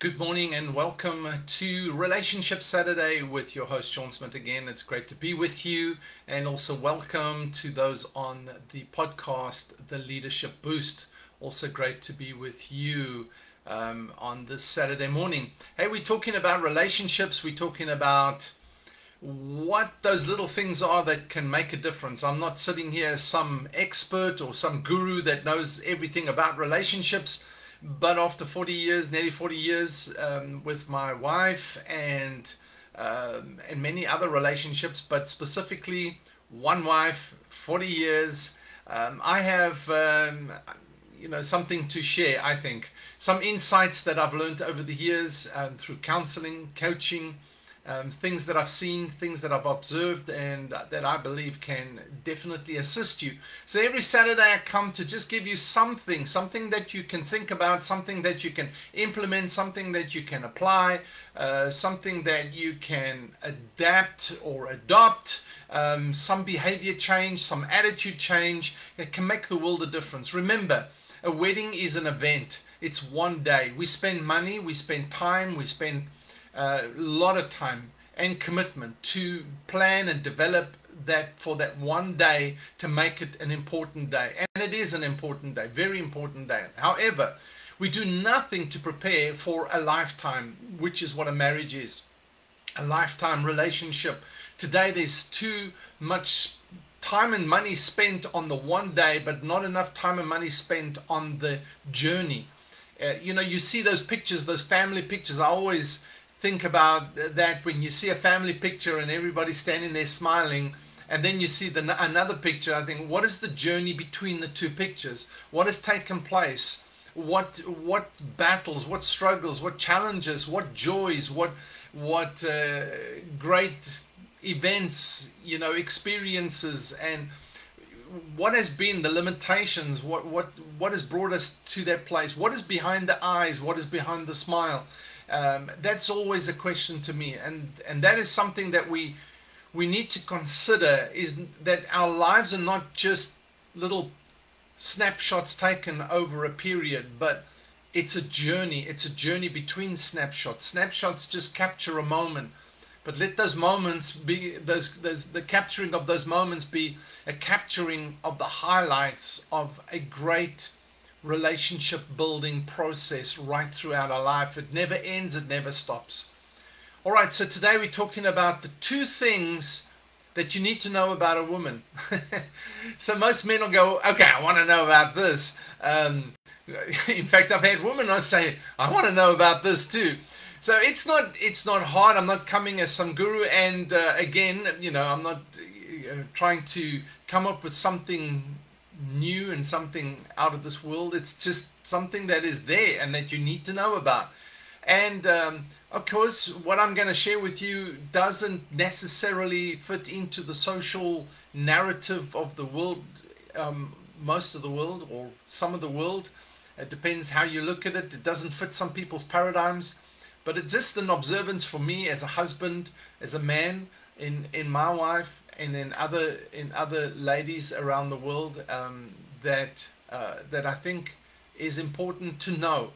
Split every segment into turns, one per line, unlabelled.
Good morning and welcome to Relationship Saturday with your host Shaun Smith again. It's great to be with you and also welcome to those on the podcast, The Leadership Boost. Also great to be with you um, on this Saturday morning. Hey, we're talking about relationships, we're talking about what those little things are that can make a difference. I'm not sitting here some expert or some guru that knows everything about relationships but after 40 years, nearly 40 years um, with my wife and um, and many other relationships, but specifically one wife, 40 years, um, I have um, you know something to share. I think some insights that I've learned over the years um, through counseling, coaching, um, things that I've seen, things that I've observed, and that I believe can definitely assist you. So every Saturday I come to just give you something, something that you can think about, something that you can implement, something that you can apply, uh, something that you can adapt or adopt. Um, some behavior change, some attitude change that can make the world a difference. Remember, a wedding is an event. It's one day. We spend money, we spend time, we spend a lot of time and commitment to plan and develop that for that one day to make it an important day. And it is an important day, very important day. However, we do nothing to prepare for a lifetime, which is what a marriage is a lifetime relationship. Today, there's too much time and money spent on the one day, but not enough time and money spent on the journey. Uh, you know, you see those pictures, those family pictures. I always think about that when you see a family picture and everybody standing there smiling and then you see the, another picture i think what is the journey between the two pictures? What has taken place? What what battles what struggles what challenges what joys what what uh, great events you know experiences and what has been the limitations? What what what has brought us to that place? What is behind the eyes? What is behind the smile um, that's always a question to me, and and that is something that we we need to consider is that our lives are not just little snapshots taken over a period, but it's a journey. It's a journey between snapshots. Snapshots just capture a moment, but let those moments be those those the capturing of those moments be a capturing of the highlights of a great relationship building process right throughout our life. It never ends, it never stops. All right, so today we're talking about the two things that you need to know about a woman. so most men will go, okay, I want to know about this. Um, in fact, I've had women I say, I want to know about this too. So it's not it's not hard. I'm not coming as some guru, and uh, again, you know, I'm not uh, trying to come up with something new and something out of this world. It's just something that is there and that you need to know about. And um, of course, what I'm going to share with you doesn't necessarily fit into the social narrative of the world, um, most of the world, or some of the world. It depends how you look at it. It doesn't fit some people's paradigms. But it's just an observance for me as a husband, as a man, in, in my wife, and in other in other ladies around the world um, that uh, that I think is important to know.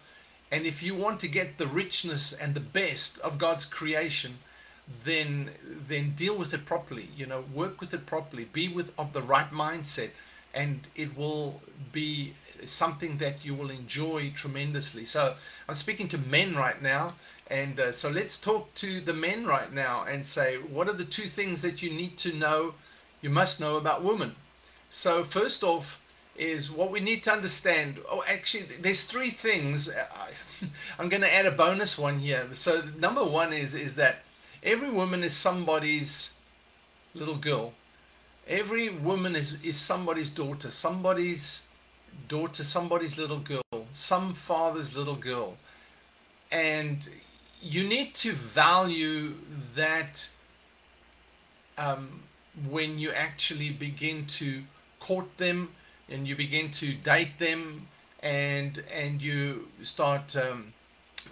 And if you want to get the richness and the best of God's creation, then then deal with it properly. You know, work with it properly. Be with of the right mindset, and it will be something that you will enjoy tremendously. So I'm speaking to men right now, and uh, so let's talk to the men right now and say, what are the two things that you need to know, you must know about women? So first off is what we need to understand. Oh, actually, there's three things. I'm going to add a bonus one here. So number one is is that every woman is somebody's little girl. Every woman is is somebody's daughter, somebody's daughter, somebody's little girl, some father's little girl. and you need to value that um, when you actually begin to court them and you begin to date them and and you start um,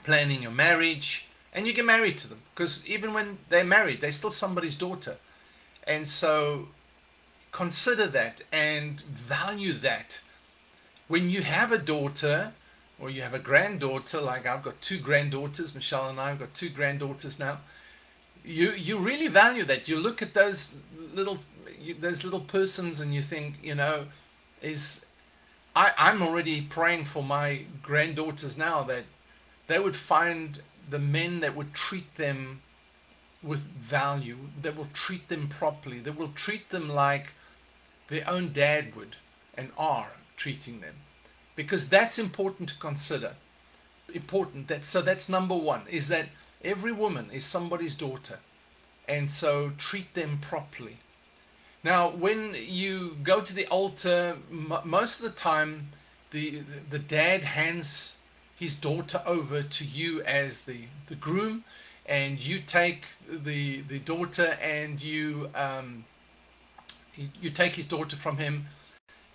planning your marriage and you get married to them. Because even when they're married they're still somebody's daughter. And so consider that and value that. When you have a daughter or you have a granddaughter like i've got two granddaughters michelle and i've got two granddaughters now you you really value that you look at those little those little persons and you think you know is I, I'm already praying for my granddaughters now that they would find the men that would treat them with value, that will treat them properly, that will treat them like their own dad would and are treating them. Because that's important to consider. Important that so that's number one is that every woman is somebody's daughter. And so treat them properly. Now, when you go to the altar, most of the time, the the dad hands his daughter over to you as the the groom, and you take the the daughter and you um, you take his daughter from him,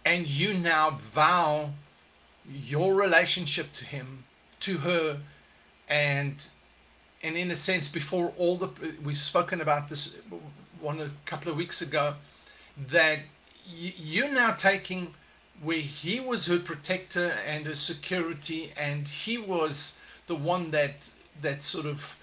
and you now vow your relationship to him, to her, and and in a sense, before all the we've spoken about this one a couple of weeks ago that you're now taking where he was her protector and her security and he was the one that that sort of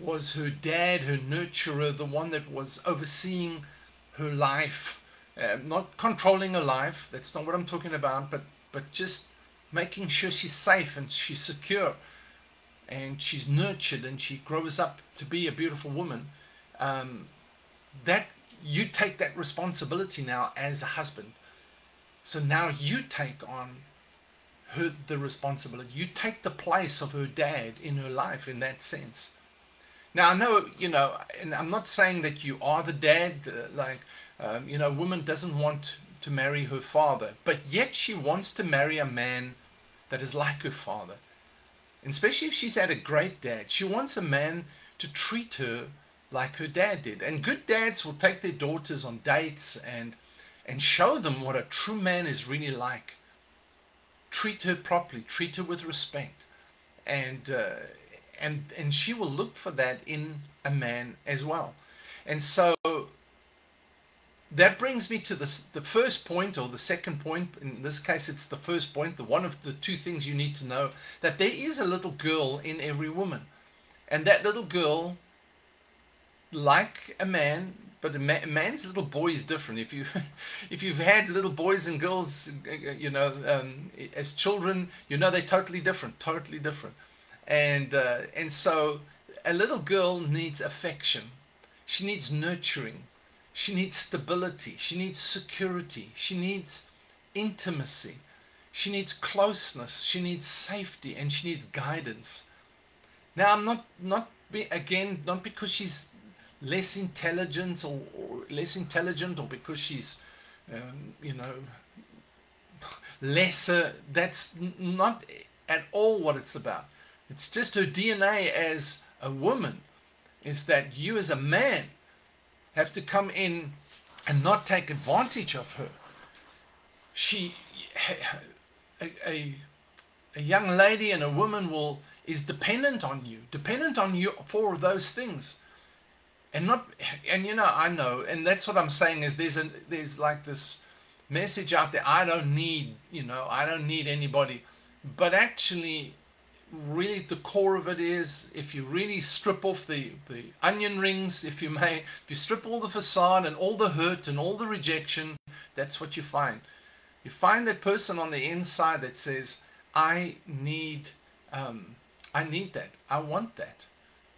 was her dad her nurturer the one that was overseeing her life um, not controlling her life that's not what i'm talking about but but just making sure she's safe and she's secure and she's nurtured and she grows up to be a beautiful woman um, that you take that responsibility now as a husband. So now you take on her the responsibility. You take the place of her dad in her life in that sense. Now I know you know, and I'm not saying that you are the dad. Uh, like um, you know, a woman doesn't want to marry her father, but yet she wants to marry a man that is like her father. And especially if she's had a great dad, she wants a man to treat her like her dad did. And good dads will take their daughters on dates and and show them what a true man is really like. Treat her properly, treat her with respect, and uh, and and she will look for that in a man as well. And so that brings me to the the first point or the second point. In this case, it's the first point. The one of the two things you need to know that there is a little girl in every woman, and that little girl like a man, but a, a, man's little boy is different. If you if you've had little boys and girls, you know, um, as children, you know they're totally different, totally different. And uh, and so a little girl needs affection. She needs nurturing. She needs stability. She needs security. She needs intimacy. She needs closeness. She needs safety, and she needs guidance. Now, I'm not not be, again not because she's less intelligent or, or less intelligent or because she's um, you know lesser that's not at all what it's about it's just her dna as a woman is that you as a man have to come in and not take advantage of her. She a, a, a young lady and a woman will is dependent on you dependent on you for those things. And not and you know i know and that's what i'm saying is there's a there's like this message out there i don't need you know i don't need anybody. But actually really the core of it is if you really strip off the the onion rings if you may if you strip all the facade and all the hurt and all the rejection that's what you find you find that person on the inside that says i need um, i need that i want that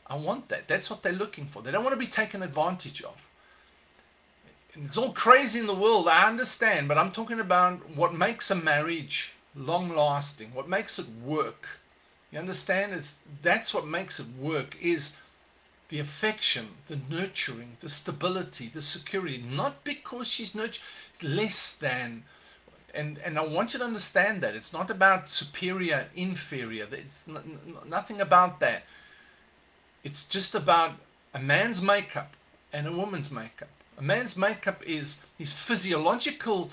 I want that. That's what they're looking for. They don't want to be taken advantage of. And it's all crazy in the world, I understand, but I'm talking about what makes a marriage long lasting, what makes it work. You understand? It's that's what makes it work is the affection, the nurturing, the stability, the security. Not because she's nurtured less than and and I want you to understand that it's not about superior, inferior. It's n- n- nothing about that. It's just about a man's makeup and a woman's makeup. A man's makeup is his physiological.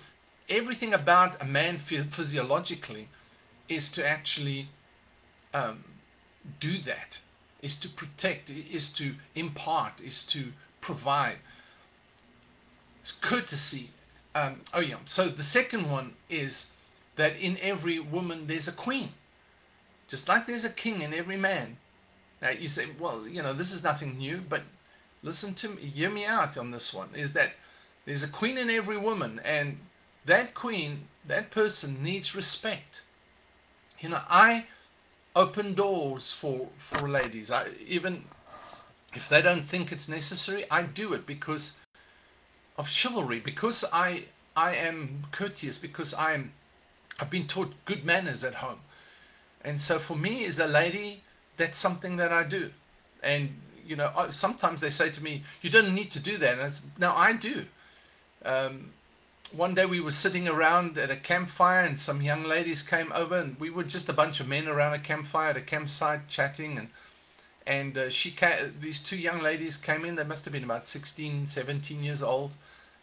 Everything about a man physiologically is to actually um, do that. Is to protect. Is to impart. Is to provide. It's courtesy um, oh yeah. So the second one is that in every woman there's a queen, just like there's a king in every man. Now you say, well, you know, this is nothing new, but listen to me, hear me out on this one. Is that there's a queen in every woman, and that queen, that person needs respect. You know, I open doors for for ladies. I even if they don't think it's necessary, I do it because of chivalry because I I am courteous because I'm I've been taught good manners at home. And so for me as a lady that's something that I do. And you know sometimes they say to me you don't need to do that and now I do. Um, one day we were sitting around at a campfire and some young ladies came over and we were just a bunch of men around a campfire at a campsite chatting and and uh, she came, these two young ladies came in. They must have been about 16 17 years old.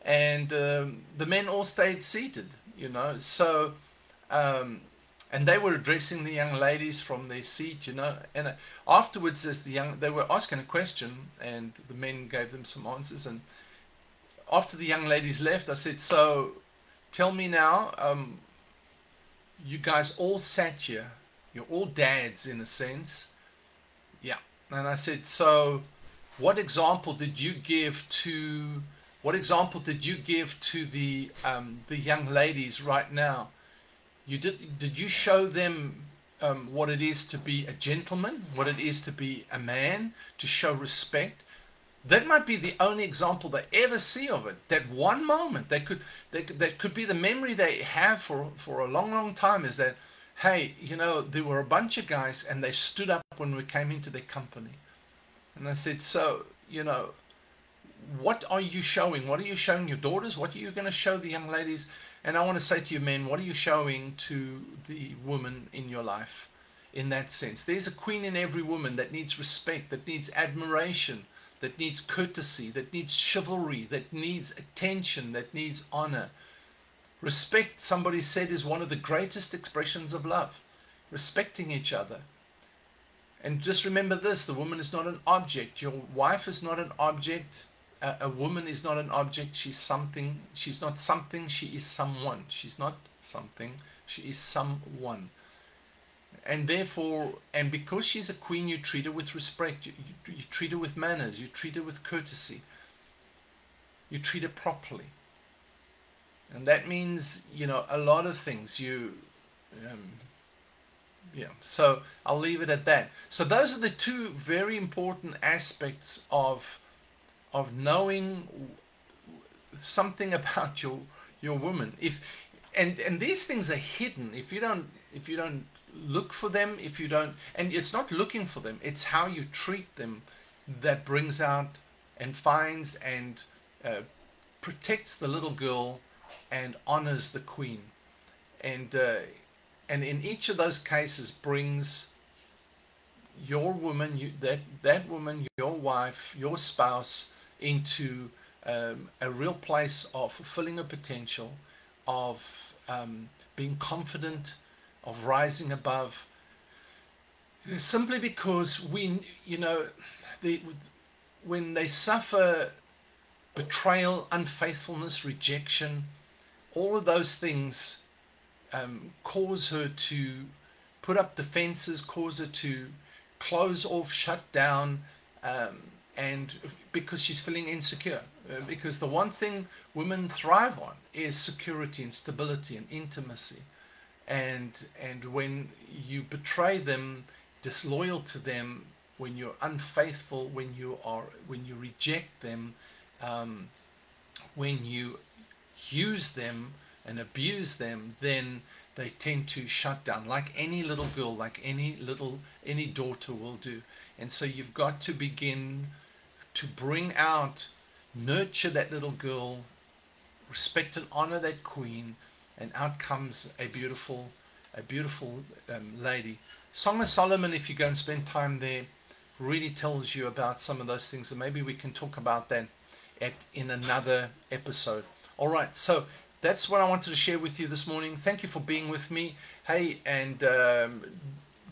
And um, the men all stayed seated you know. So um, and they were addressing the young ladies from their seat you know. And uh, afterwards as the young they were asking a question and the men gave them some answers and after the young ladies left i said so tell me now um, you guys all sat here you're all dads in a sense yeah and I said, So, what example did you give to what example did you give to the um, the young ladies right now? You did did you show them um, what it is to be a gentleman, what it is to be a man, to show respect? That might be the only example they ever see of it. That one moment, they could, they that could be the memory they have for for a long, long time. Is that hey, you know, there were a bunch of guys and they stood up when we came into their company. And I said, so, you know, what are you showing? What are you showing your daughters? What are you going to show the young ladies? And I want to say to you, men, what are you showing to the woman in your life in that sense? There's a queen in every woman that needs respect, that needs admiration, that needs courtesy, that needs chivalry, that needs attention, that needs honor. Respect, somebody said, is one of the greatest expressions of love. Respecting each other. And just remember this the woman is not an object. Your wife is not an object. A, woman is not an object. She's something. She's not something. She is someone. She's not something. She is someone. And therefore, and because she's a queen, you treat her with respect. You, you, you treat her with manners. You treat her with courtesy. You treat her properly and that means you know a lot of things you um, yeah so i'll leave it at that so those are the two very important aspects of of knowing something about your your woman if and and these things are hidden if you don't if you don't look for them if you don't and it's not looking for them it's how you treat them that brings out and finds and uh, protects the little girl and honors the queen. And, uh, and in each of those cases brings your woman, you, that, that woman, your wife, your spouse, into um, a real place of fulfilling a potential, of um, being confident, of rising above. Simply because we, you know, when they suffer betrayal, unfaithfulness, rejection, all of those things um, cause her to put up defenses, cause her to close off, shut down, um, and because she's feeling insecure. Uh, because the one thing women thrive on is security and stability and intimacy. And, and when you betray them, disloyal to them, when you're unfaithful, when you are when you reject them, um, when you use them and abuse them, then they tend to shut down, like any little girl, like any little any daughter will do. And so you've got to begin to bring out, nurture that little girl, respect and honor that queen, and out comes a beautiful, a beautiful um, lady. Song of Solomon, if you go and spend time there, really tells you about some of those things, and maybe we can talk about that at in another episode. All right, so that's what I wanted to share with you this morning. Thank you for being with me. Hey, and um,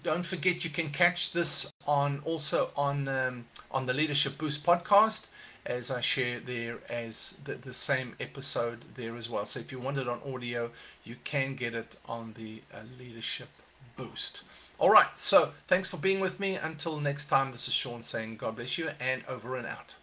don't forget you can catch this on also on um, on the Leadership Boost podcast as I share there as the, the same episode there as well. So if you want it on audio, you can get it on the uh, Leadership Boost. All right, so thanks for being with me. Until next time, this is Shaun saying God bless you and over and out.